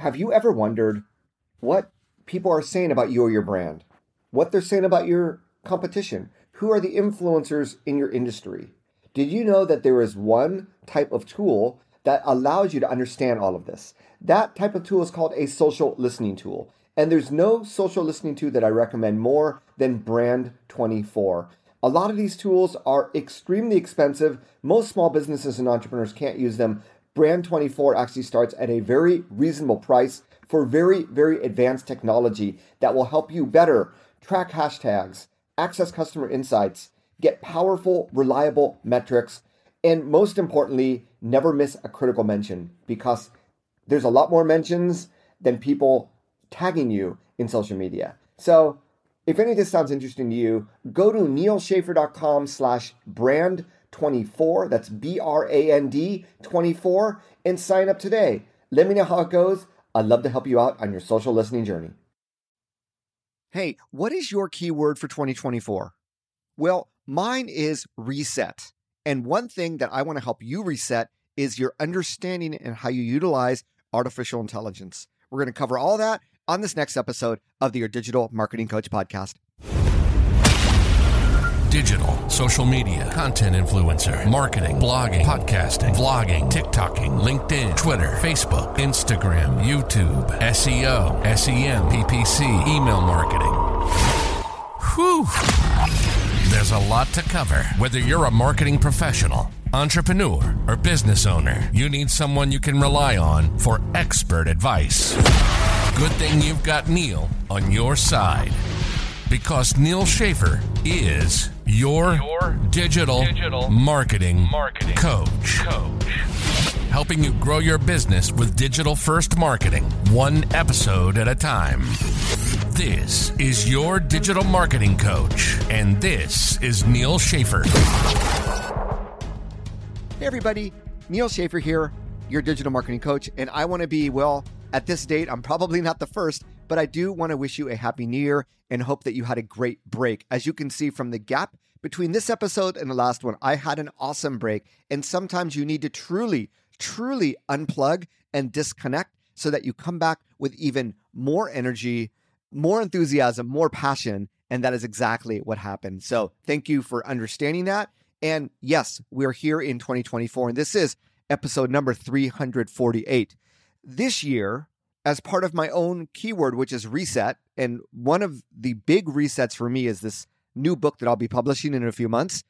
Have you ever wondered what people are saying about you or your brand? What they're saying about your competition? Who are the influencers in your industry? Did you know that there is one type of tool that allows you to understand all of this? That type of tool is called a social listening tool. And there's no social listening tool that I recommend more than Brand 24. A lot of these tools are extremely expensive. Most small businesses and entrepreneurs can't use them. Brand 24 actually starts at a very reasonable price for very, very advanced technology that will help you better track hashtags, access customer insights, get powerful, reliable metrics, and most importantly, never miss a critical mention because there's a lot more mentions than people tagging you in social media. So if any of this sounds interesting to you, go to nealschaffer.com slash brand 24. That's B R A N D 24 and sign up today. Let me know how it goes. I'd love to help you out on your social listening journey. Hey, what is your keyword for 2024? Well, mine is reset. And one thing that I want to help you reset is your understanding and how you utilize artificial intelligence. We're going to cover all that on this next episode of the Your Digital Marketing Coach podcast. Digital, social media, content influencer, marketing, blogging, podcasting, vlogging, TikToking, LinkedIn, Twitter, Facebook, Instagram, YouTube, SEO, SEM, PPC, email marketing. Whew. There's a lot to cover. Whether you're a marketing professional, entrepreneur, or business owner, you need someone you can rely on for expert advice. Good thing you've got Neal on your side. Because Neal Schaffer is your, your digital, digital marketing, marketing coach. coach. Helping you grow your business with digital first marketing, one episode at a time. This is your digital marketing coach, and this is Neal Schaffer. Hey, everybody, Neal Schaffer here, your digital marketing coach, and I want to be, well, at this date, I'm probably not the first, but I do want to wish you a happy new year and hope that you had a great break. As you can see from the gap between this episode and the last one, I had an awesome break. And sometimes you need to truly, truly unplug and disconnect so that you come back with even more energy, more enthusiasm, more passion. And that is exactly what happened. So thank you for understanding that. And yes, we're here in 2024, and this is episode number 348 this year as part of my own keyword, which is reset. And one of the big resets for me is this new book that I'll be publishing in a few months.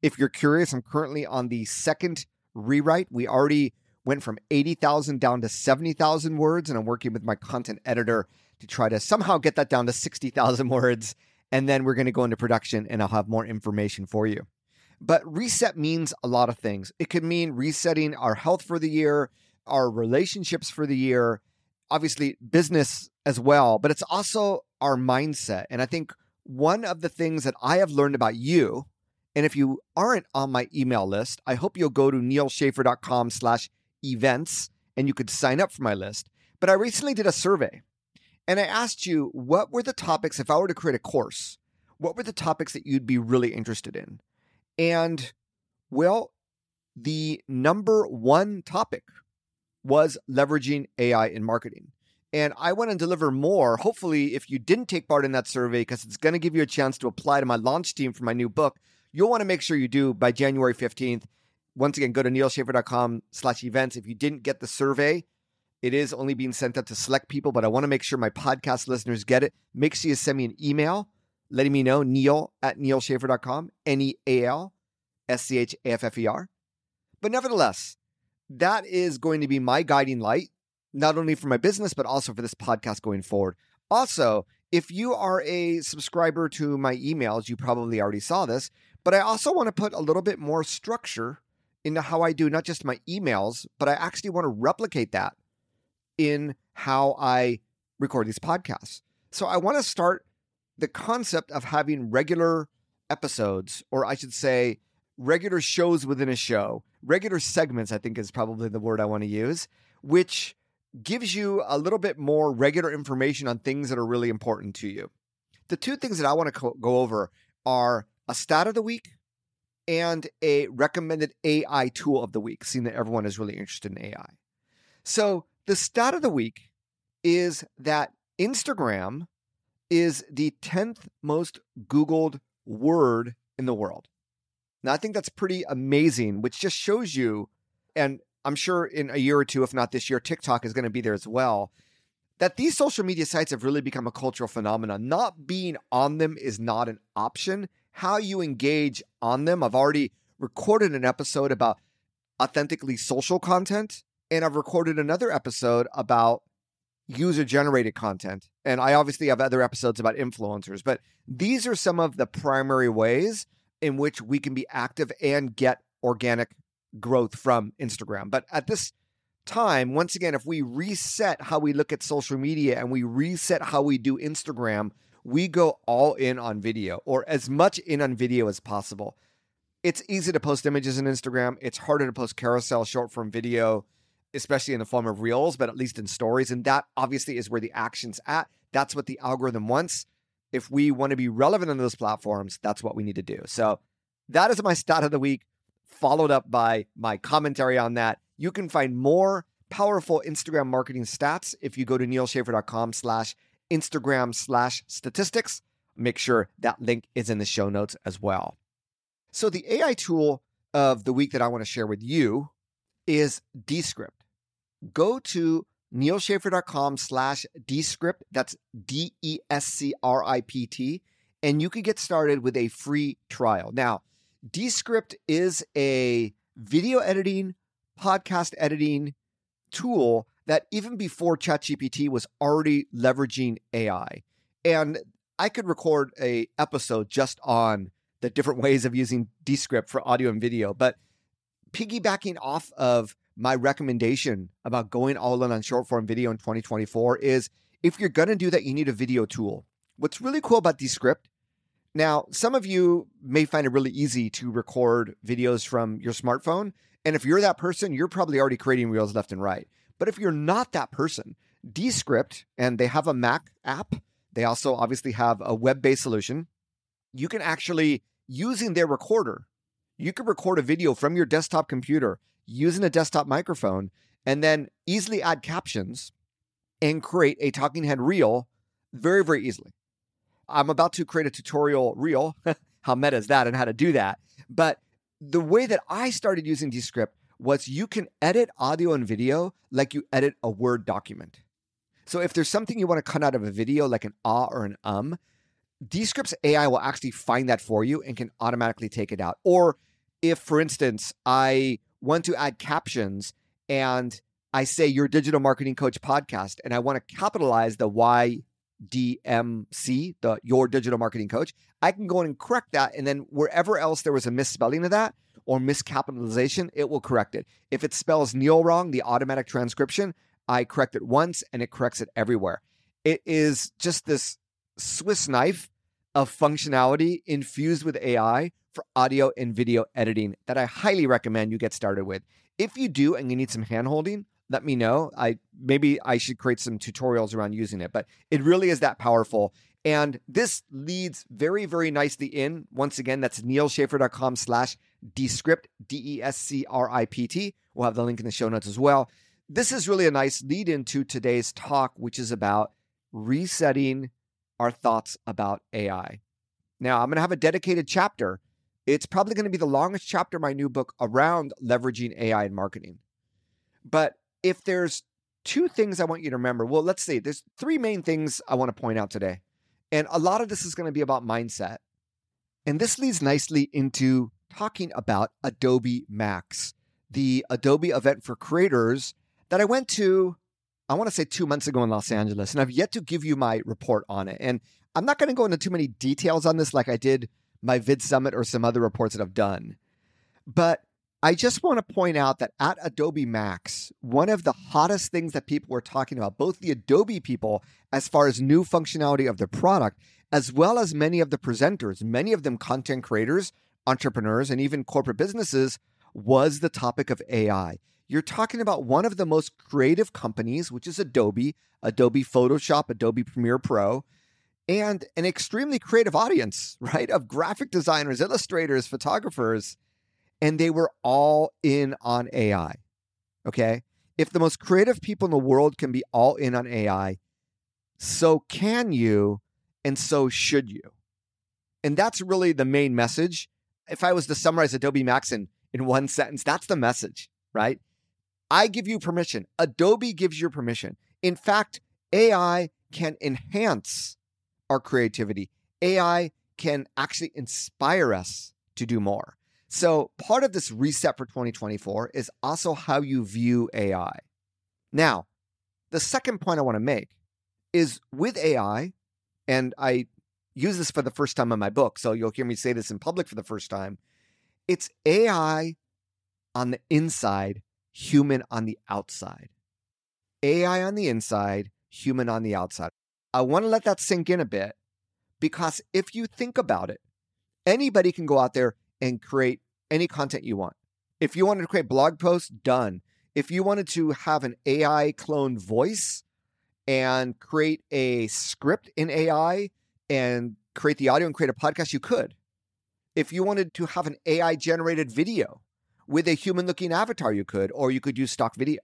If you're curious, I'm currently on the second rewrite. We already went from 80,000 down to 70,000 words, and I'm working with my content editor to try to somehow get that down to 60,000 words. And then we're going to go into production and I'll have more information for you. But reset means a lot of things. It could mean resetting our health for the year our relationships for the year, obviously business as well, but it's also our mindset. And I think one of the things that I have learned about you, and if you aren't on my email list, I hope you'll go to nealschaffer.com slash events and you could sign up for my list. But I recently did a survey and I asked you what were the topics, if I were to create a course, what were the topics that you'd be really interested in? And well, the number one topic was leveraging AI in marketing. And I want to deliver more. Hopefully, if you didn't take part in that survey, because it's going to give you a chance to apply to my launch team for my new book, you'll want to make sure you do by January 15th. Once again, go to nealschaffer.com slash events. If you didn't get the survey, it is only being sent out to select people, but I want to make sure my podcast listeners get it. Make sure you send me an email letting me know, neil at nealschaffer.com, N E A L S C H A F F E R. But nevertheless, that is going to be my guiding light, not only for my business, but also for this podcast going forward. Also, if you are a subscriber to my emails, you probably already saw this, but I also want to put a little bit more structure into how I do not just my emails, but I actually want to replicate that in how I record these podcasts. So I want to start the concept of having regular episodes, or I should say, regular shows within a show, regular segments, I think is probably the word I want to use, which gives you a little bit more regular information on things that are really important to you. The two things that I want to co- go over are a stat of the week and a recommended AI tool of the week, seeing that everyone is really interested in AI. So, the stat of the week is that Instagram is the 10th most Googled word in the world. Now, I think that's pretty amazing, which just shows you, and I'm sure in a year or two, if not this year, TikTok is going to be there as well, that these social media sites have really become a cultural phenomenon. Not being on them is not an option. How you engage on them, I've already recorded an episode about authentically social content, and I've recorded another episode about user generated content. And I obviously have other episodes about influencers, but these are some of the primary ways in which we can be active and get organic growth from Instagram. But at this time, once again, if we reset how we look at social media and we reset how we do Instagram, we go all in on video or as much in on video as possible. It's easy to post images in Instagram. It's harder to post carousel short form video especially in the form of reels, but at least in stories. And that obviously is where the action's at. That's what the algorithm wants. If we want to be relevant on those platforms, that's what we need to do. So that is my stat of the week, followed up by my commentary on that. You can find more powerful Instagram marketing stats if you go to nealschaffer.com slash Instagram slash statistics. Make sure that link is in the show notes as well. So the AI tool of the week that I want to share with you is Descript go to nealschaffer.com slash descript. That's D E S C R I P T. And you can get started with a free trial. Now, Descript is a video editing, podcast editing tool that even before ChatGPT was already leveraging AI. And I could record a episode just on the different ways of using Descript for audio and video, but piggybacking off of my recommendation about going all in on short form video in 2024 is if you're going to do that, you need a video tool. What's really cool about Descript, now, some of you may find it really easy to record videos from your smartphone. And if you're that person, you're probably already creating reels left and right. But if you're not that person, Descript, and they have a Mac app, they also obviously have a web based solution. You can actually, using their recorder, you can record a video from your desktop computer using a desktop microphone and then easily add captions and create a talking head reel very, very easily. I'm about to create a tutorial reel. how meta is that and how to do that? But the way that I started using Descript was you can edit audio and video like you edit a Word document. So if there's something you want to cut out of a video, like an ah or an um, Descript's AI will actually find that for you and can automatically take it out. Or if, for instance, I want to add captions and I say your digital marketing coach podcast and I want to capitalize the YDMC, the your digital marketing coach, I can go in and correct that. And then wherever else there was a misspelling of that or miscapitalization, it will correct it. If it spells Neal wrong, the automatic transcription, I correct it once and it corrects it everywhere. It is just this Swiss knife of functionality infused with AI for audio and video editing that I highly recommend you get started with. If you do and you need some handholding, let me know. I maybe I should create some tutorials around using it, but it really is that powerful. And this leads very, very nicely in. Once again, that's nealschaffer.com slash descript, D-E-S-C-R-I-P-T. We'll have the link in the show notes as well. This is really a nice lead into today's talk, which is about resetting our thoughts about AI. Now, I'm going to have a dedicated chapter it's probably going to be the longest chapter of my new book around leveraging AI in marketing. But if there's two things I want you to remember, well, let's see, there's three main things I want to point out today. And a lot of this is going to be about mindset. And this leads nicely into talking about Adobe Max, the Adobe event for creators that I went to, I want to say two months ago in Los Angeles. And I've yet to give you my report on it. And I'm not going to go into too many details on this like I did my Vid Summit or some other reports that I've done. But I just want to point out that at Adobe Max, one of the hottest things that people were talking about, both the Adobe people, as far as new functionality of their product, as well as many of the presenters, many of them content creators, entrepreneurs, and even corporate businesses, was the topic of AI. You're talking about one of the most creative companies, which is Adobe, Adobe Photoshop, Adobe Premiere Pro, and an extremely creative audience, right? Of graphic designers, illustrators, photographers, and they were all in on AI. Okay. if the most creative people in the world can be all in on AI, so can you, and so should you. And that's really the main message. If I was to summarize Adobe Max in, in one sentence, that's the message, right? I give you permission. Adobe gives you permission. In fact, AI can enhance our creativity. AI can actually inspire us to do more. So, part of this reset for 2024 is also how you view AI. Now, the second point I want to make is with AI, and I use this for the first time in my book, so you'll hear me say this in public for the first time. It's AI on the inside, human on the outside. AI on the inside, human on the outside. I want to let that sink in a bit because if you think about it, anybody can go out there and create any content you want. If you wanted to create blog posts, done. If you wanted to have an AI clone voice and create a script in AI and create the audio and create a podcast, you could. If you wanted to have an AI generated video with a human looking avatar, you could, or you could use stock video.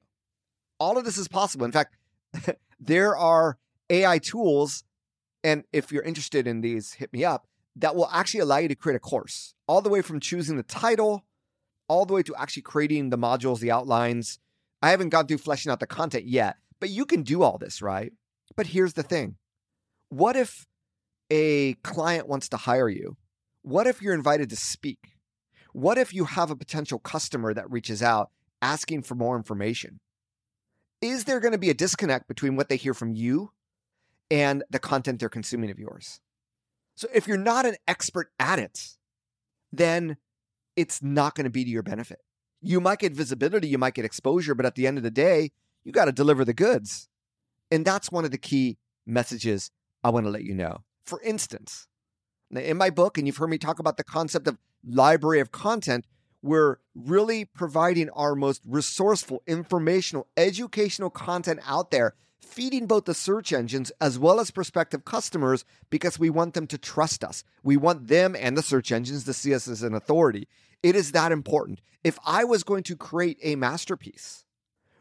All of this is possible. In fact, there are AI tools, and if you're interested in these, hit me up, that will actually allow you to create a course, all the way from choosing the title, all the way to actually creating the modules, the outlines. I haven't gone through fleshing out the content yet, but you can do all this, right? But here's the thing what if a client wants to hire you? What if you're invited to speak? What if you have a potential customer that reaches out asking for more information? Is there going to be a disconnect between what they hear from you and the content they're consuming of yours? So if you're not an expert at it, then it's not going to be to your benefit. You might get visibility, you might get exposure, but at the end of the day, you got to deliver the goods. And that's one of the key messages I want to let you know. For instance, in my book, and you've heard me talk about the concept of library of content, we're really providing our most resourceful, informational, educational content out there feeding both the search engines as well as prospective customers because we want them to trust us. We want them and the search engines to see us as an authority. It is that important. If I was going to create a masterpiece,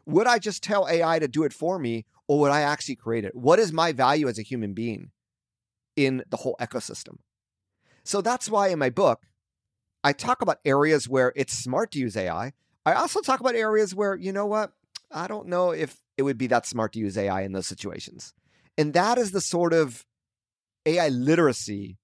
would I just tell AI to do it for me or would I actually create it? What is my value as a human being in the whole ecosystem? So that's why in my book, I talk about areas where it's smart to use AI. I also talk about areas where, you know what? I don't know if it would be that smart to use AI in those situations. And that is the sort of AI literacy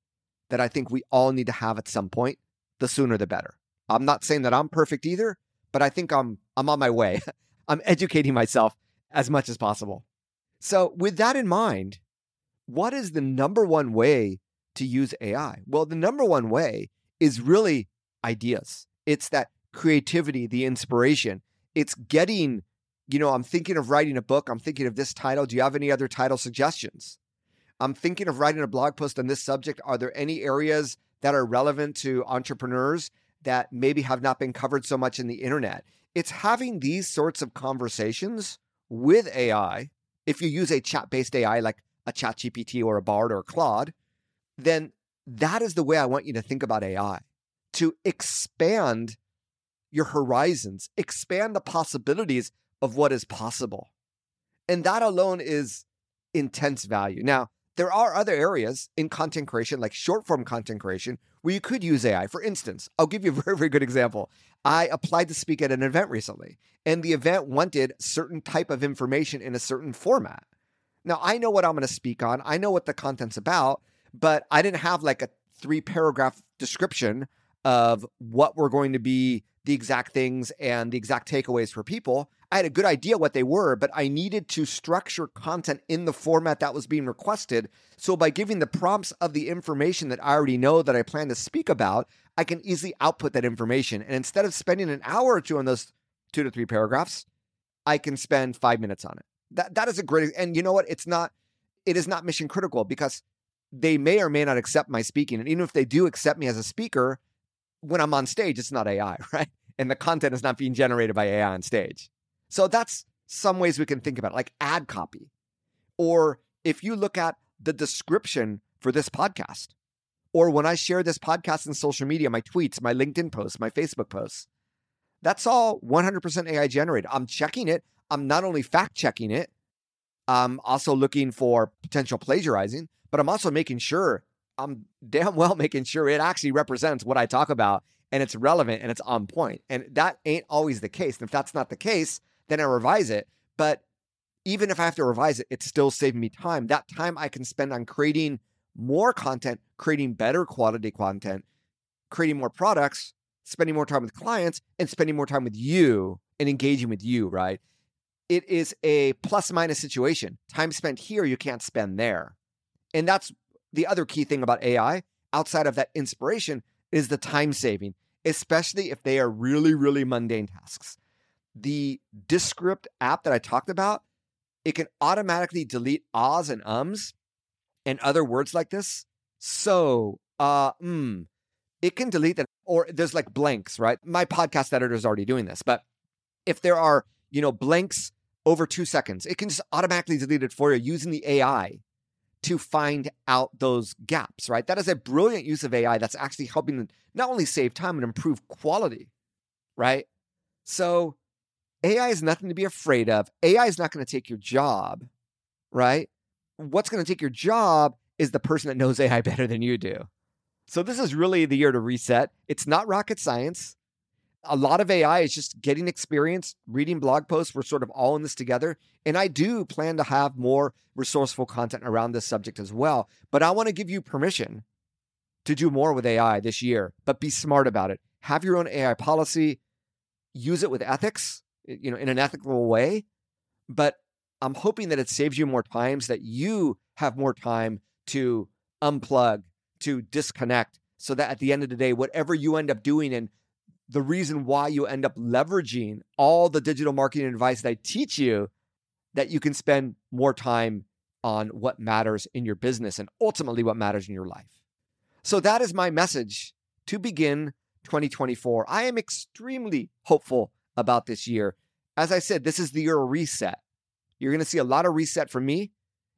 that I think we all need to have at some point. The sooner the better. I'm not saying that I'm perfect either, but I think I'm I'm on my way. I'm educating myself as much as possible. So, with that in mind, what is the number one way to use AI? Well, the number one way is really ideas. It's that creativity, the inspiration. It's getting you know, I'm thinking of writing a book. I'm thinking of this title. Do you have any other title suggestions? I'm thinking of writing a blog post on this subject. Are there any areas that are relevant to entrepreneurs that maybe have not been covered so much in the internet? It's having these sorts of conversations with AI. If you use a chat based AI like a Chat GPT or a Bard or a Claude, then that is the way I want you to think about AI to expand your horizons, expand the possibilities of what is possible. And that alone is intense value. Now, there are other areas in content creation, like short form content creation, where you could use AI. For instance, I'll give you a very, very good example. I applied to speak at an event recently, and the event wanted certain type of information in a certain format. Now, I know what I'm going to speak on, I know what the content's about, but I didn't have like a three paragraph description of what we're going to be the exact things and the exact takeaways for people. I had a good idea what they were, but I needed to structure content in the format that was being requested. So by giving the prompts of the information that I already know that I plan to speak about, I can easily output that information. And instead of spending an hour or two on those two to three paragraphs, I can spend five minutes on it. That that is a great and you know what? It's not it is not mission critical because they may or may not accept my speaking. And even if they do accept me as a speaker, when I'm on stage, it's not AI, right? And the content is not being generated by AI on stage. So that's some ways we can think about it, like ad copy. Or if you look at the description for this podcast, or when I share this podcast in social media, my tweets, my LinkedIn posts, my Facebook posts, that's all 100% AI generated. I'm checking it. I'm not only fact checking it, I'm also looking for potential plagiarizing, but I'm also making sure I'm damn well making sure it actually represents what I talk about and it's relevant and it's on point. And that ain't always the case. And if that's not the case, then I revise it. But even if I have to revise it, it's still saving me time. That time I can spend on creating more content, creating better quality content, creating more products, spending more time with clients, and spending more time with you and engaging with you, right? It is a plus minus situation. Time spent here, you can't spend there. And that's the other key thing about AI outside of that inspiration is the time saving, especially if they are really, really mundane tasks. The Descript app that I talked about, it can automatically delete ahs and ums and other words like this. So, uh, mm, it can delete that, or there's like blanks, right? My podcast editor is already doing this, but if there are, you know, blanks over two seconds, it can just automatically delete it for you using the AI to find out those gaps, right? That is a brilliant use of AI that's actually helping not only save time and improve quality, right? So AI is nothing to be afraid of. AI is not going to take your job, right? What's going to take your job is the person that knows AI better than you do. So this is really the year to reset. It's not rocket science a lot of AI is just getting experience, reading blog posts. We're sort of all in this together. And I do plan to have more resourceful content around this subject as well. But I want to give you permission to do more with AI this year, but be smart about it. Have your own AI policy, use it with ethics, you know, in an ethical way. But I'm hoping that it saves you more times, that you have more time to unplug, to disconnect, so that at the end of the day, whatever you end up doing and the reason why you end up leveraging all the digital marketing advice that I teach you that you can spend more time on what matters in your business and ultimately what matters in your life. So that is my message to begin 2024. I am extremely hopeful about this year. As I said, this is the year of reset. You're going to see a lot of reset from me.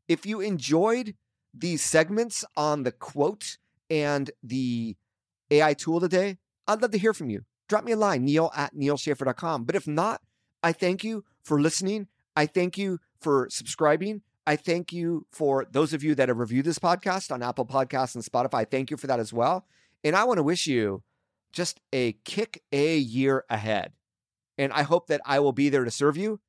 If you enjoyed these segments on the quote and the AI tool today, I'd love to hear from you drop me a line, neil at nealschaffer.com. But if not, I thank you for listening. I thank you for subscribing. I thank you for those of you that have reviewed this podcast on Apple Podcasts and Spotify. Thank you for that as well. And I want to wish you just a kick a year ahead. And I hope that I will be there to serve you.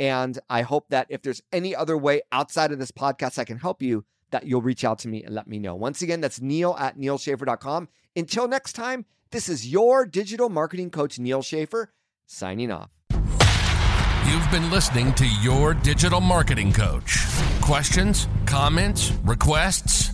And I hope that if there's any other way outside of this podcast I can help you, that you'll reach out to me and let me know. Once again, that's neil at nealschaffer.com. Until next time, this is your digital marketing coach, Neal Schaffer, signing off. You've been listening to Your Digital Marketing Coach. Questions, comments, requests?